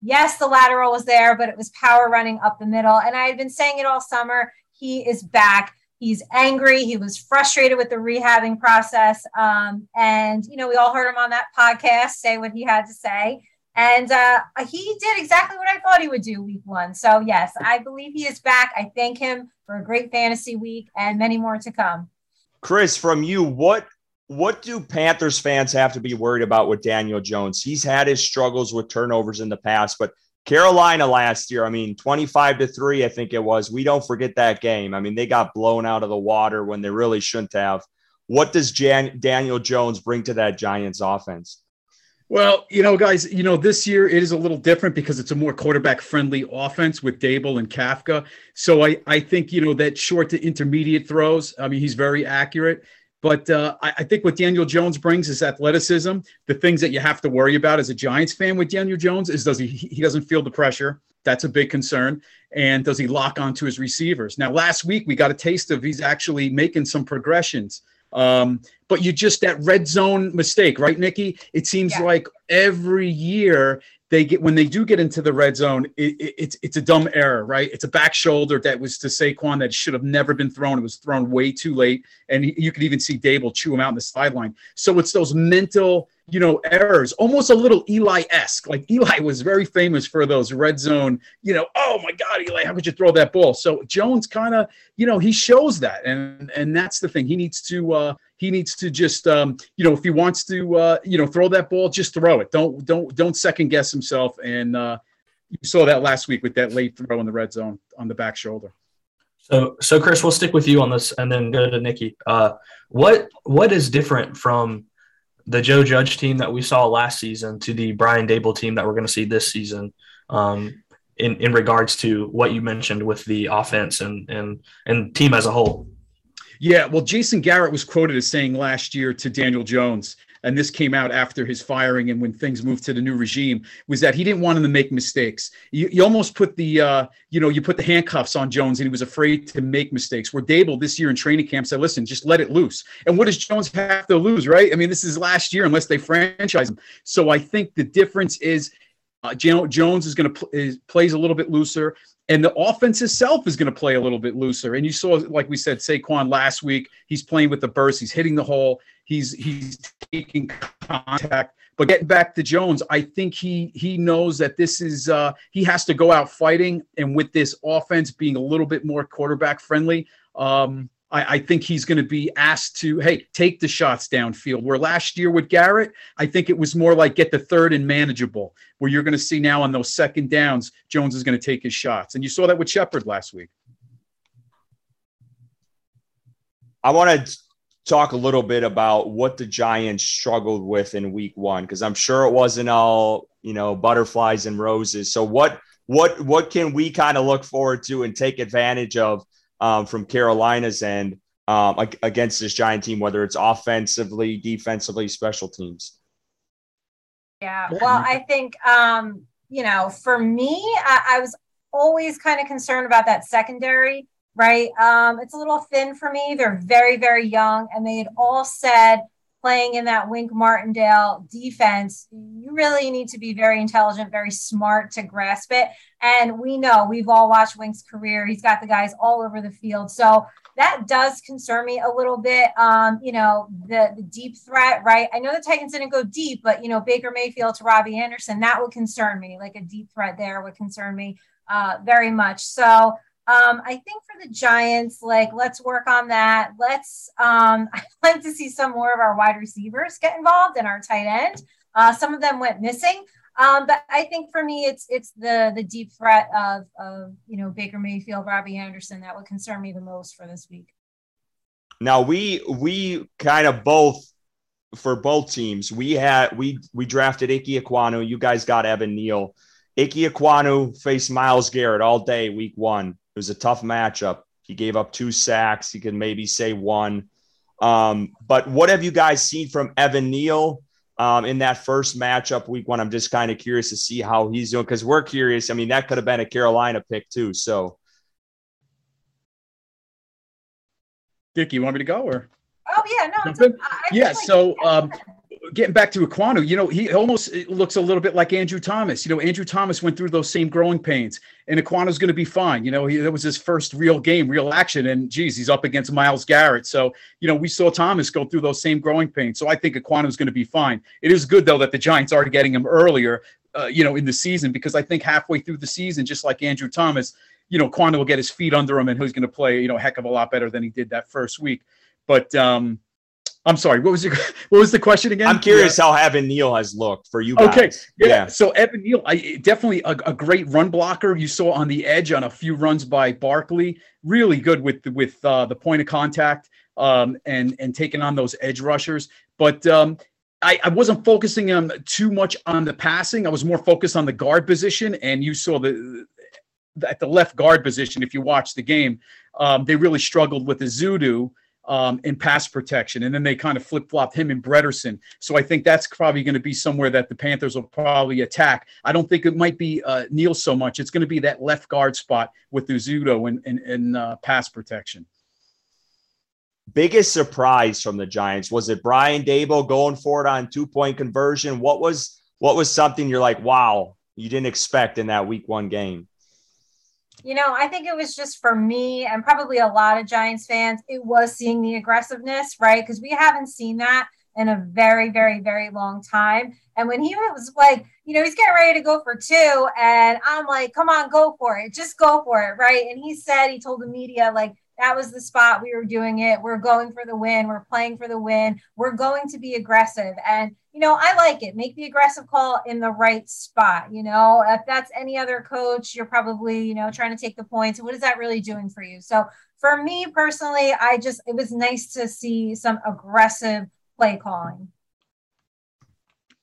[SPEAKER 3] Yes, the lateral was there, but it was power running up the middle. And I had been saying it all summer. He is back. He's angry. He was frustrated with the rehabbing process. Um, and, you know, we all heard him on that podcast say what he had to say. And uh, he did exactly what I thought he would do week one. So, yes, I believe he is back. I thank him for a great fantasy week and many more to come.
[SPEAKER 1] Chris, from you, what what do Panthers fans have to be worried about with Daniel Jones? He's had his struggles with turnovers in the past, but Carolina last year, I mean, 25 to 3, I think it was. We don't forget that game. I mean, they got blown out of the water when they really shouldn't have. What does Jan- Daniel Jones bring to that Giants offense?
[SPEAKER 4] Well, you know, guys, you know, this year it is a little different because it's a more quarterback friendly offense with Daboll and Kafka. So I, I think, you know, that short to intermediate throws, I mean, he's very accurate. But uh, I, I, think what Daniel Jones brings is athleticism. The things that you have to worry about as a Giants fan with Daniel Jones is does he he doesn't feel the pressure. That's a big concern. And does he lock onto his receivers? Now, last week we got a taste of he's actually making some progressions. Um, but you just that red zone mistake, right, Nikki? It seems yeah. like every year they get when they do get into the red zone, it, it, it's it's a dumb error, right? It's a back shoulder that was to Saquon that should have never been thrown. It was thrown way too late, and you could even see Daboll chew him out in the sideline. So it's those mental, you know, errors, almost a little Eli esque. Like Eli was very famous for those red zone, you know, oh my God, Eli, how could you throw that ball? So Jones kind of, you know, he shows that, and and that's the thing. He needs to. uh he needs to just um, you know if he wants to uh, you know throw that ball just throw it don't don't don't second guess himself and uh, you saw that last week with that late throw in the red zone on the back shoulder
[SPEAKER 2] so so chris we'll stick with you on this and then go to nikki uh, what what is different from the joe judge team that we saw last season to the brian Daboll team that we're going to see this season um, in, in regards to what you mentioned with the offense and and and team as a whole.
[SPEAKER 4] Yeah, well, Jason Garrett was quoted as saying last year to Daniel Jones, and this came out after his firing and when things moved to the new regime, was that he didn't want him to make mistakes. You, you almost put the, uh, you know, you put the handcuffs on Jones, and he was afraid to make mistakes. Where Daboll this year in training camp said, "Listen, just let it loose." And what does Jones have to lose, right? I mean, this is last year unless they franchise him. So I think the difference is. Uh, Jones is going to pl- plays a little bit looser and the offense itself is going to play a little bit looser. And you saw, like we said, Saquon last week. He's playing with the burst. He's hitting the hole. He's he's taking contact. But getting back to Jones, I think he he knows that this is uh, he has to go out fighting. And with this offense being a little bit more quarterback friendly, um, I, I, think he's going to be asked to, hey, take the shots downfield. Where last year with Garrett, I think it was more like get the third and manageable, where you're going to see now on those second downs, Jones is going to take his shots. And you saw that with Shepard last week.
[SPEAKER 1] I want to talk a little bit about what the Giants struggled with in week one, because I'm sure it wasn't all, you know, butterflies and roses. So what what what can we kind of look forward to and take advantage of um, from Carolina's end um, against this giant team, whether it's offensively, defensively, special teams?
[SPEAKER 3] Yeah, well, I think, um, you know, for me, I, I was always kind of concerned about that secondary, right? Um, it's a little thin for me. They're very, very young, and they had all said playing in that Wink Martindale defense, you really need to be very intelligent, very smart to grasp it. And we know we've all watched Wink's career. He's got the guys all over the field. So that does concern me a little bit. Um, you know, the, the deep threat, right? I know the Titans didn't go deep, but you know, Baker Mayfield to Robbie Anderson, that would concern me. Like a deep threat there would concern me uh, very much. So um, I think for the Giants, like let's work on that. Let's um, I'd like to see some more of our wide receivers get involved and our tight end. Uh, some of them went missing. Um, but I think for me, it's it's the the deep threat of of you know Baker Mayfield, Robbie Anderson that would concern me the most for this week.
[SPEAKER 1] Now we we kind of both for both teams. We had we we drafted Ike Ekwonu. You guys got Evan Neal. Ike Ekwonu faced Myles Garrett all day week one. It was a tough matchup. He gave up two sacks. He could maybe say one. Um, but what have you guys seen from Evan Neal um, in that first matchup week one? I'm just kind of curious to see how he's doing because we're curious. I mean, that could have been a Carolina pick too. So,
[SPEAKER 4] Dick, you want me to go or?
[SPEAKER 3] Oh yeah, no.
[SPEAKER 4] yeah. So um, getting back to Ekwonu, you know, he almost looks a little bit like Andrew Thomas. You know, Andrew Thomas went through those same growing pains, and Ekwonu's going to be fine. You know, he, that was his first real game, real action, and geez, he's up against Myles Garrett. So, you know, we saw Thomas go through those same growing pains. So I think Ekwonu's going to be fine. It is good though that the Giants are getting him earlier, uh, you know, in the season because I think halfway through the season, just like Andrew Thomas, you know, Ekwonu will get his feet under him, and he's going to play, you know, a heck of a lot better than he did that first week. But um, I'm sorry. What was your, what was the question again?
[SPEAKER 1] I'm curious yeah. how Evan Neal has looked for you guys.
[SPEAKER 4] Okay, yeah. yeah. So Evan Neal, I, definitely a, a, great run blocker. You saw on the edge on a few runs by Barkley. Really good with with uh, the point of contact um, and and taking on those edge rushers. But um, I, I, wasn't focusing um, too much on the passing. I was more focused on the guard position. And you saw the at the left guard position. If you watch the game, um, they really struggled with the Ezeudu um, in pass protection. And then they kind of flip flopped him and Bredeson. So I think that's probably going to be somewhere that the Panthers will probably attack. I don't think it might be uh, Neal so much. It's going to be that left guard spot with Ezeudu and, and, and uh, pass protection.
[SPEAKER 1] Biggest surprise from the Giants was it Brian Daboll going for it on two point conversion? What was what was something you're like, wow, you didn't expect in that week one game?
[SPEAKER 3] You know, I think it was just for me and probably a lot of Giants fans, it was seeing the aggressiveness, right? Because we haven't seen that in a very, very, very long time. And when he was like, you know, he's getting ready to go for two, and I'm like, come on, go for it. Just go for it, right? And he said, he told the media, like, that was the spot we were doing it. We're going for the win. We're playing for the win. We're going to be aggressive. And, you know, I like it. Make the aggressive call in the right spot. You know, if that's any other coach, you're probably, you know, trying to take the points. What is that really doing for you? So for me personally, I just, it was nice to see some aggressive play calling.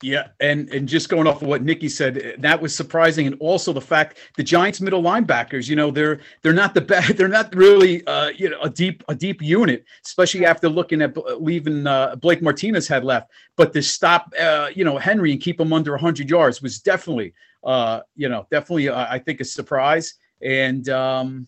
[SPEAKER 4] Yeah, and and just going off of what Nikki said, that was surprising, and also the fact the Giants' middle linebackers, you know, they're they're not the best, they're not really, uh, you know, a deep a deep unit, especially after looking at leaving uh, Blake Martinez had left. But to stop, uh, you know, Henry and keep him under 100 yards was definitely, uh, you know, definitely, uh, I think a surprise. And um,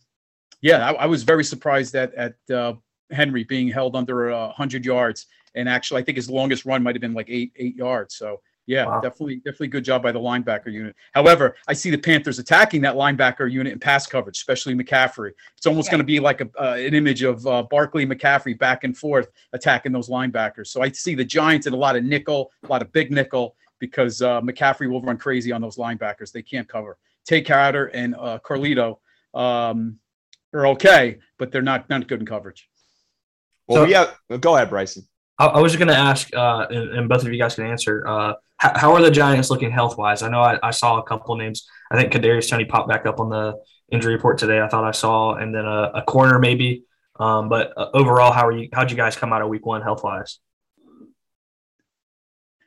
[SPEAKER 4] yeah, I, I was very surprised at at uh, Henry being held under 100 yards and actually, I think his longest run might have been like eight eight yards. So yeah, wow. definitely definitely good job by the linebacker unit. However, I see the Panthers attacking that linebacker unit in pass coverage, especially McCaffrey. It's almost yeah. going to be like a, uh, an image of uh, Barkley McCaffrey back and forth attacking those linebackers. So I see the Giants in a lot of nickel, a lot of big nickel because uh, McCaffrey will run crazy on those linebackers. They can't cover. Tay Carter and uh, Calitro um, are okay, but they're not not good in coverage.
[SPEAKER 1] Well, so, yeah, go ahead, Bryson.
[SPEAKER 2] I, I was just going to ask, uh, and, and, both of you guys can answer. Uh, how, how, are the Giants looking health wise? I know I, I, saw a couple names. I think Kadarius Toney popped back up on the injury report today. I thought I saw, and then a, a corner maybe. Um, but uh, overall, how are you? How'd you guys come out of Week One health wise?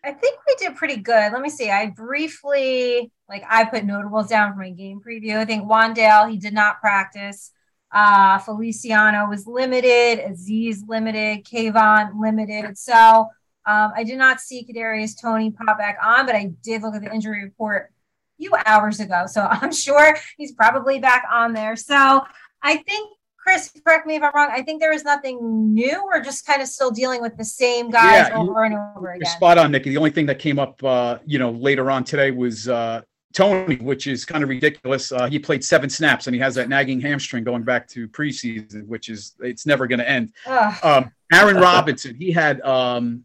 [SPEAKER 3] I think we did pretty good. Let me see. I briefly, like, I put notables down for my game preview. I think Wan'Dale, he did not practice. Uh, Feliciano was limited, Azeez limited, Kayvon limited. So um, I did not see Kadarius Toney pop back on, but I did look at the injury report a few hours ago. So I'm sure he's probably back on there. So I think Chris, correct me if I'm wrong. I think there is nothing new. We're just kind of still dealing with the same guys yeah, over and over again.
[SPEAKER 4] You're spot on, Nikki. The only thing that came up, uh, you know, later on today was uh, Toney, which is kind of ridiculous. Uh, he played seven snaps and he has that nagging hamstring going back to preseason, which is it's never going to end. Um, Aaron Robinson, he had um,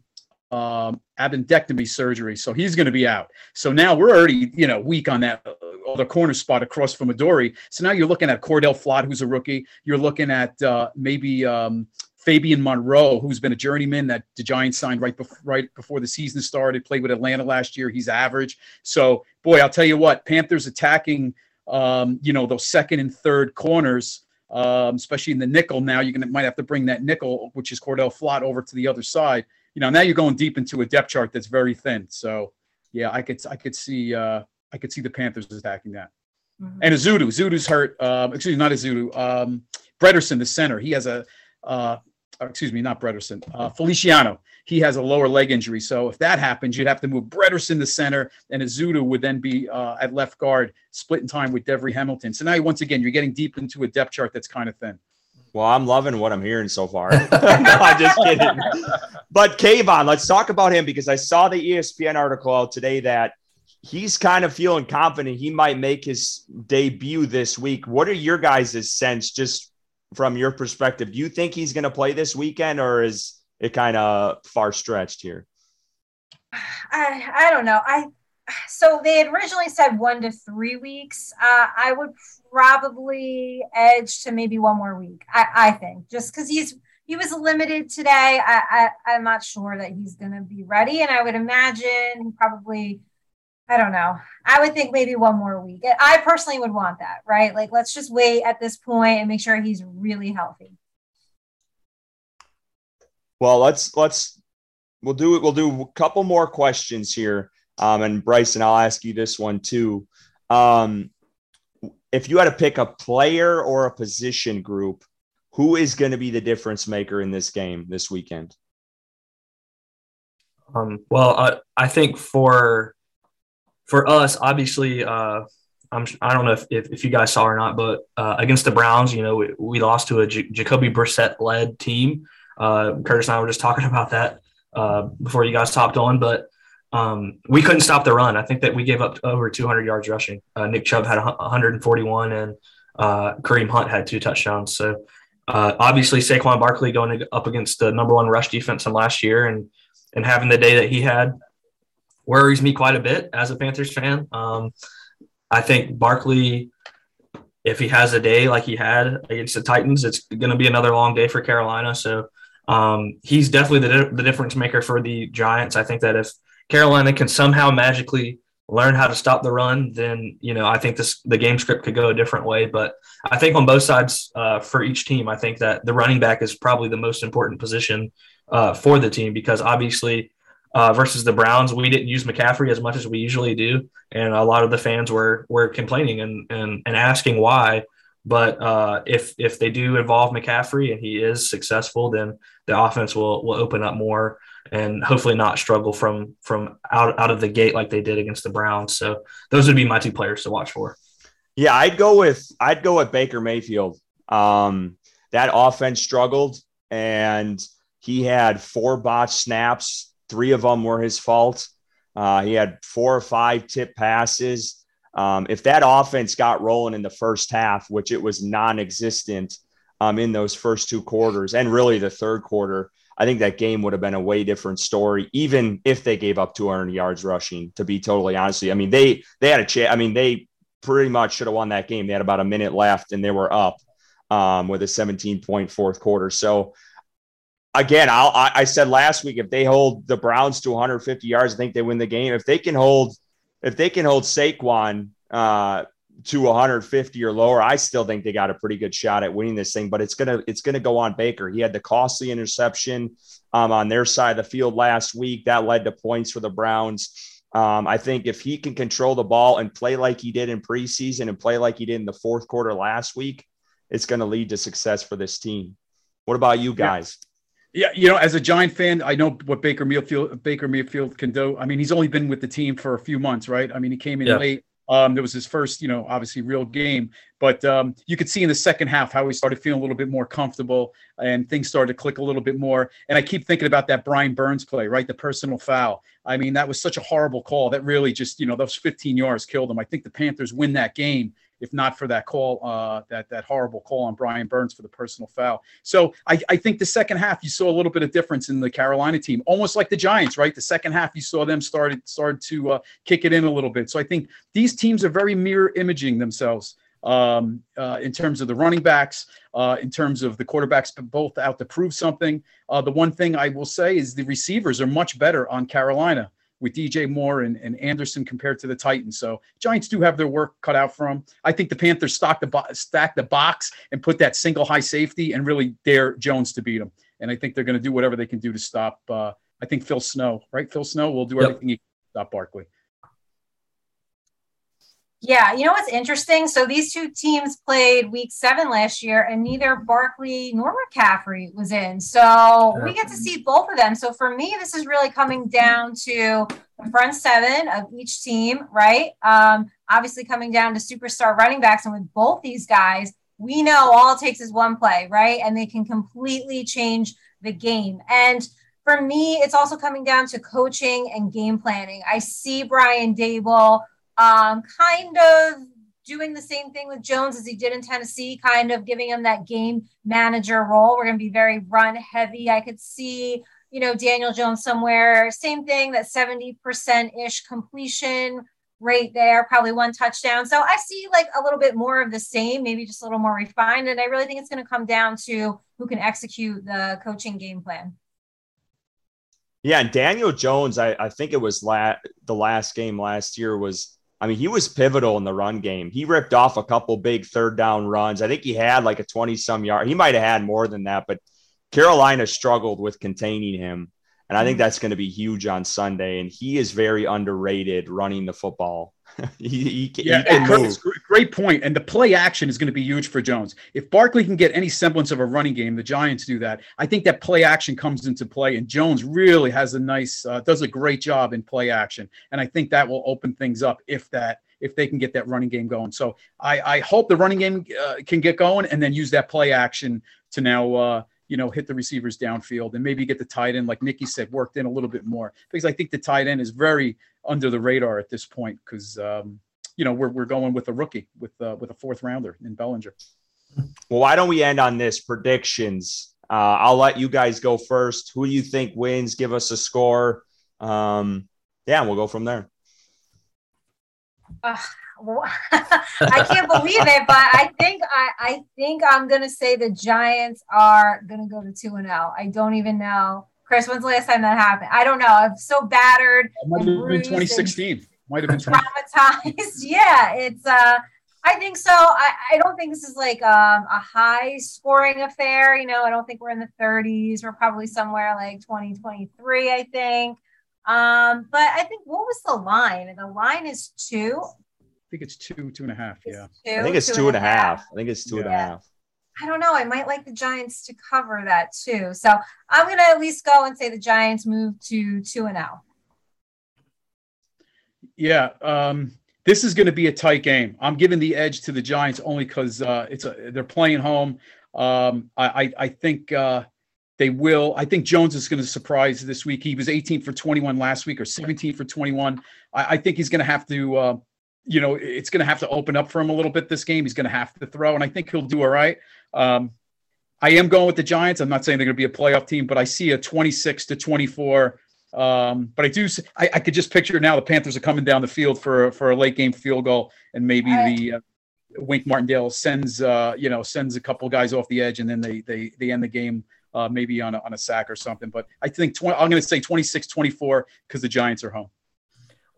[SPEAKER 4] um, appendectomy surgery, so he's going to be out. So now we're already you know weak on that other corner spot across from Adoree'. So now you're looking at Cor'Dale Flott, who's a rookie. You're looking at uh, maybe um, Fabian Moreau, who's been a journeyman that the Giants signed right before right before the season started, played with Atlanta last year. He's average. So, boy, I'll tell you what, Panthers attacking, um, you know, those second and third corners, um, especially in the nickel. Now you're gonna might have to bring that nickel, which is Cor'Dale Flott, over to the other side. You know, now you're going deep into a depth chart that's very thin. So, yeah, I could I could see uh, I could see the Panthers attacking that. Mm-hmm. And Ezeudu, Ezeudu's hurt. Um, excuse me, not Ezeudu. Um, Bredeson, the center, he has a uh, excuse me, not Bredeson, uh, Feliciano. He has a lower leg injury. So if that happens, you'd have to move Bredeson to center, and Ezeudu would then be uh, at left guard, split in time with Devery Hamilton. So now, once again, you're getting deep into a depth chart that's kind of thin.
[SPEAKER 1] Well, I'm loving what I'm hearing so far. no, I'm just kidding. But Kayvon, let's talk about him because I saw the ESPN article out today that he's kind of feeling confident he might make his debut this week. What are your guys' sense just from your perspective, do you think he's going to play this weekend, or is it kind of far stretched here?
[SPEAKER 3] I I don't know. I so they had originally said one to three weeks. Uh, I would probably edge to maybe one more week. I, I think just because he's he was limited today. I, I I'm not sure that he's going to be ready, and I would imagine probably I don't know. I would think maybe one more week. I personally would want that, right? Like, let's just wait at this point and make sure he's really healthy.
[SPEAKER 1] Well, let's let's we'll do it. We'll do a couple more questions here. Um, and Bryson, I'll ask you this one too. Um, if you had to pick a player or a position group, who is going to be the difference maker in this game this weekend?
[SPEAKER 2] Um, well, I, I think for for us, obviously, uh, I'm, I don't know if, if, if, you guys saw or not, but uh, against the Browns, you know, we, we lost to a J- Jacoby Brissett led team. Uh, Curtis and I were just talking about that uh, before you guys hopped on, but um, we couldn't stop the run. I think that we gave up over 200 yards rushing. Uh, Nick Chubb had 141 and uh, Kareem Hunt had two touchdowns. So obviously Saquon Barkley going up against the number one rush defense from last year and, and having the day that he had, worries me quite a bit as a Panthers fan. Um, I think Barkley, if he has a day like he had against the Titans, it's going to be another long day for Carolina. So um, he's definitely the, the difference maker for the Giants. I think that if Carolina can somehow magically learn how to stop the run, then you know I think this the game script could go a different way. But I think on both sides uh, for each team, I think that the running back is probably the most important position uh, for the team because obviously uh, versus the Browns, we didn't use McCaffrey as much as we usually do, and a lot of the fans were were complaining and and, and asking why. But uh, if if they do involve McCaffrey and he is successful, then the offense will will open up more and hopefully not struggle from from out out of the gate like they did against the Browns. So those would be my two players to watch for.
[SPEAKER 1] Yeah, I'd go with I'd go with Baker Mayfield. Um, that offense struggled, and he had four botched snaps Three of them were his fault. Uh, he had four or five tip passes. Um, if that offense got rolling in the first half, which it was non-existent um, in those first two quarters, and really the third quarter, I think that game would have been a way different story, even if they gave up 200 yards rushing. To be totally honest, I mean they they had a chance. I mean they pretty much should have won that game. They had about a minute left, and they were up um, with a 17 point fourth quarter. So again, I'll, i I said last week if they hold the Browns to 150 yards, I think they win the game. If they can hold, if they can hold Saquon uh, to 150 or lower, I still think they got a pretty good shot at winning this thing. But it's gonna it's gonna go on Baker. He had the costly interception um, on their side of the field last week that led to points for the Browns. Um, I think if he can control the ball and play like he did in preseason and play like he did in the fourth quarter last week, it's going to lead to success for this team. What about you guys?
[SPEAKER 4] Yeah, you know, as a Giant fan, I know what Baker Mayfield Baker Mayfield can do. I mean, he's only been with the team for a few months, right? I mean, he came in yeah. late. Um, there was his first, you know, obviously real game, but um, you could see in the second half how he started feeling a little bit more comfortable and things started to click a little bit more. And I keep thinking about that Brian Burns play, right? The personal foul. I mean, that was such a horrible call that really just, you know, those 15 yards killed him. I think the Panthers win that game if not for that call, uh, that that horrible call on Brian Burns for the personal foul. So I, I think the second half you saw a little bit of difference in the Carolina team, almost like the Giants, right? The second half you saw them started started to uh, kick it in a little bit. So I think these teams are very mirror imaging themselves um, uh, in terms of the running backs, uh, in terms of the quarterbacks, both out to prove something. Uh, the one thing I will say is the receivers are much better on Carolina with DJ Moore and, and Anderson compared to the Titans. So Giants do have their work cut out for them. I think the Panthers stock the bo- stack the box and put that single high safety and really dare Jones to beat them. And I think they're going to do whatever they can do to stop. Uh, I think Phil Snow, right? Phil Snow will do yep. everything he can to stop Barkley.
[SPEAKER 3] Yeah, you know what's interesting? So these two teams played week seven last year, and neither Barkley nor McCaffrey was in. So we get to see both of them. So for me, this is really coming down to the front seven of each team, right? Um, obviously, coming down to superstar running backs. And with both these guys, we know all it takes is one play, right? And they can completely change the game. And for me, it's also coming down to coaching and game planning. I see Brian Daboll um, kind of doing the same thing with Jones as he did in Tennessee, kind of giving him that game manager role. We're going to be very run heavy. I could see, you know, Daniel Jones somewhere, same thing, that 70% ish completion rate there, probably one touchdown. So I see like a little bit more of the same, maybe just a little more refined. And I really think it's going to come down to who can execute the coaching game plan.
[SPEAKER 1] Yeah, and Daniel Jones, I, I think it was la- the last game last year was I mean, he was pivotal in the run game. He ripped off a couple big third down runs. I think he had like a 20 some yard. He might have had more than that, but Carolina struggled with containing him. And I think mm-hmm. that's going to be huge on Sunday. And he is very underrated running the football. he,
[SPEAKER 4] he, yeah, he great point. And the play action is going to be huge for Jones. If Barkley can get any semblance of a running game, the Giants do that. I think that play action comes into play, and Jones really has a nice, uh, does a great job in play action. And I think that will open things up if that if they can get that running game going. So I, I hope the running game uh, can get going and then use that play action to now. Uh, you know, hit the receivers downfield and maybe get the tight end, like Nikki said, worked in a little bit more because I think the tight end is very under the radar at this point because um, you know we're, we're going with a rookie with uh, with a fourth rounder in Bellinger.
[SPEAKER 1] Well, why don't we end on this predictions? Uh, I'll let you guys go first. Who do you think wins? Give us a score. Um, yeah, we'll go from there.
[SPEAKER 3] Uh, I can't believe it, but I think I, I think I'm gonna say the Giants are gonna go to two and zero. Oh. I don't even know Chris, when's the last time that happened? I don't know. I'm so battered.
[SPEAKER 4] It might have been 2016. Might have been
[SPEAKER 3] traumatized. yeah, it's. uh I think so. I, I don't think this is like um, a high scoring affair. You know, I don't think we're in the 30s. We're probably somewhere like 2023, I think. Um, but I think what was the line? The line is two. I
[SPEAKER 4] think it's two, two and a half. Yeah.
[SPEAKER 1] Two, I think it's two, two and, and a half. half. I think it's two yeah. and a half.
[SPEAKER 3] I don't know. I might like the Giants to cover that too. So I'm going to at least go and say the Giants move to 2 and 0.
[SPEAKER 4] Yeah. Um, this is going to be a tight game. I'm giving the edge to the Giants only because uh, it's a, they're playing home. Um, I, I, I, think uh, they will. I think Jones is going to surprise this week. He was 18 for 21 last week or 17 for 21. I, I think he's going to have to, uh, you know, it's going to have to open up for him a little bit this game. He's going to have to throw, and I think he'll do all right. Um, I am going with the Giants. I'm not saying they're going to be a playoff team, but I see a 26 to 24. Um, but I do. I, I, could just picture now the Panthers are coming down the field for for a late game field goal, and maybe the uh, Wink Martindale sends uh, you know sends a couple guys off the edge, and then they they they end the game uh, maybe on a, on a sack or something. But I think 20, I'm going to say 26 24 because the Giants are home.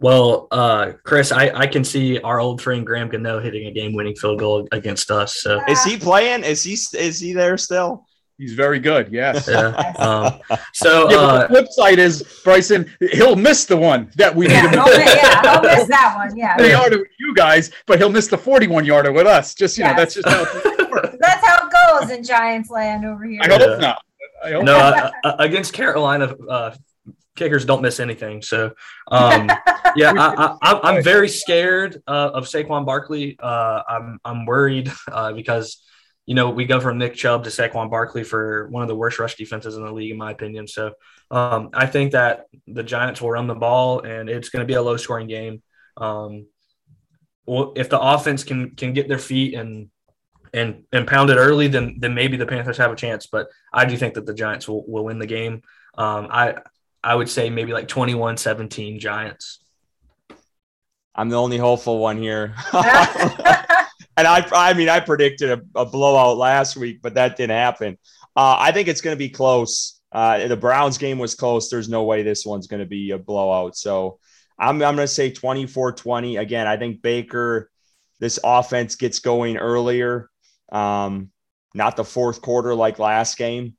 [SPEAKER 2] Well, uh, Chris, I, I can see our old friend Graham Gano hitting a game-winning field goal against us. So
[SPEAKER 1] is he playing? Is he is he there still?
[SPEAKER 4] He's very good. Yes.
[SPEAKER 2] Yeah. Um, so
[SPEAKER 4] yeah, uh, the flip side is Bryson. He'll miss the one that we
[SPEAKER 3] yeah,
[SPEAKER 4] need
[SPEAKER 3] him. To yeah, he'll miss that one. Yeah.
[SPEAKER 4] They yarder with you guys, but he'll miss the 41 yarder with us. Just you yes. know, that's just how.
[SPEAKER 3] that's how it goes in Giants land over here.
[SPEAKER 4] I hope not.
[SPEAKER 2] I hope no, uh, uh, against Carolina, uh, kickers don't miss anything. So, um, yeah, I, am very scared uh, of Saquon Barkley. Uh, I'm I'm worried uh, because you know we go from Nick Chubb to Saquon Barkley for one of the worst rush defenses in the league, in my opinion. So, um, I think that the Giants will run the ball, and it's going to be a low scoring game. Um, well, if the offense can can get their feet and and and pound it early, then then maybe the Panthers have a chance. But I do think that the Giants will, will win the game. Um, I I would say maybe like 21-17 Giants.
[SPEAKER 1] I'm the only hopeful one here. and I I mean I predicted a, a, blowout last week, but that didn't happen. Uh, I think it's going to be close. Uh, the Browns game was close. There's no way this one's going to be a blowout. So I'm, I'm going to say 24 20. Again, I think Baker, this offense gets going earlier, um, not the fourth quarter like last game.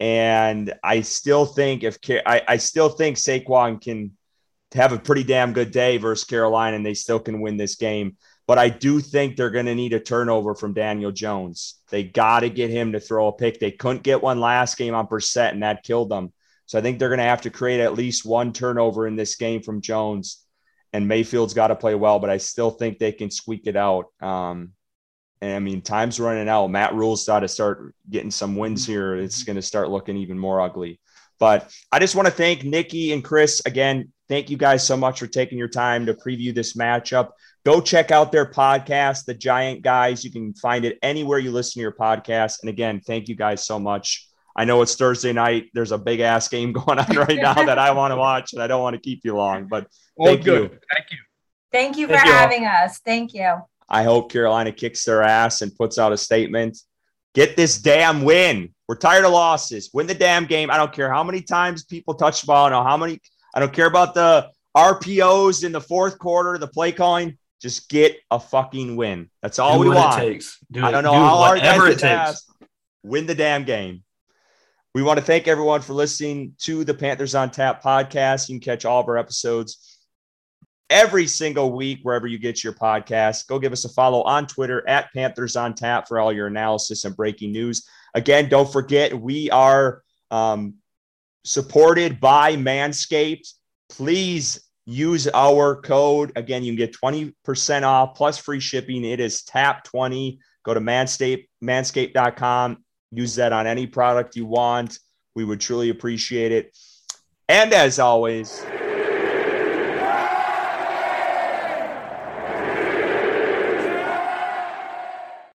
[SPEAKER 1] And I still think if I, I still think Saquon can have a pretty damn good day versus Carolina and they still can win this game. But I do think they're going to need a turnover from Daniel Jones. They got to get him to throw a pick. They couldn't get one last game on Brissett, and that killed them. So I think they're going to have to create at least one turnover in this game from Jones. And Mayfield's got to play well, but I still think they can squeak it out. Um, and I mean, time's running out. Matt Rhule's got to start getting some wins mm-hmm. here. It's going to start looking even more ugly. But I just want to thank Nikki and Chris again. Thank you guys so much for taking your time to preview this matchup. Go check out their podcast, The Giant Guys. You can find it anywhere you listen to your podcast. And again, thank you guys so much I know it's Thursday night. There's a big ass game going on right now that I want to watch, and I don't want to keep you long. But thank
[SPEAKER 4] good.
[SPEAKER 1] you.
[SPEAKER 4] Thank you.
[SPEAKER 3] Thank you for thank having you us. Thank you.
[SPEAKER 1] I hope Carolina kicks their ass and puts out a statement. Get this damn win. We're tired of losses. Win the damn game. I don't care how many times people touch the ball. I know how many. I don't care about the RPOs in the fourth quarter, the play calling. Just get a fucking win. That's all
[SPEAKER 2] do
[SPEAKER 1] we want.
[SPEAKER 2] It takes.
[SPEAKER 1] Do I don't know how hard it takes. Win the damn game. We want to thank everyone for listening to the Panthers on Tap podcast. You can catch all of our episodes every single week wherever you get your podcast. Go give us a follow on Twitter at Panthers on Tap for all your analysis and breaking news. Again, don't forget we are um, supported by Manscaped. Please use our code. Again, you can get 20% off plus free shipping. It is TAP20. Go to Manscaped, manscaped.com Use that on any product you want. We would truly appreciate it. And as always,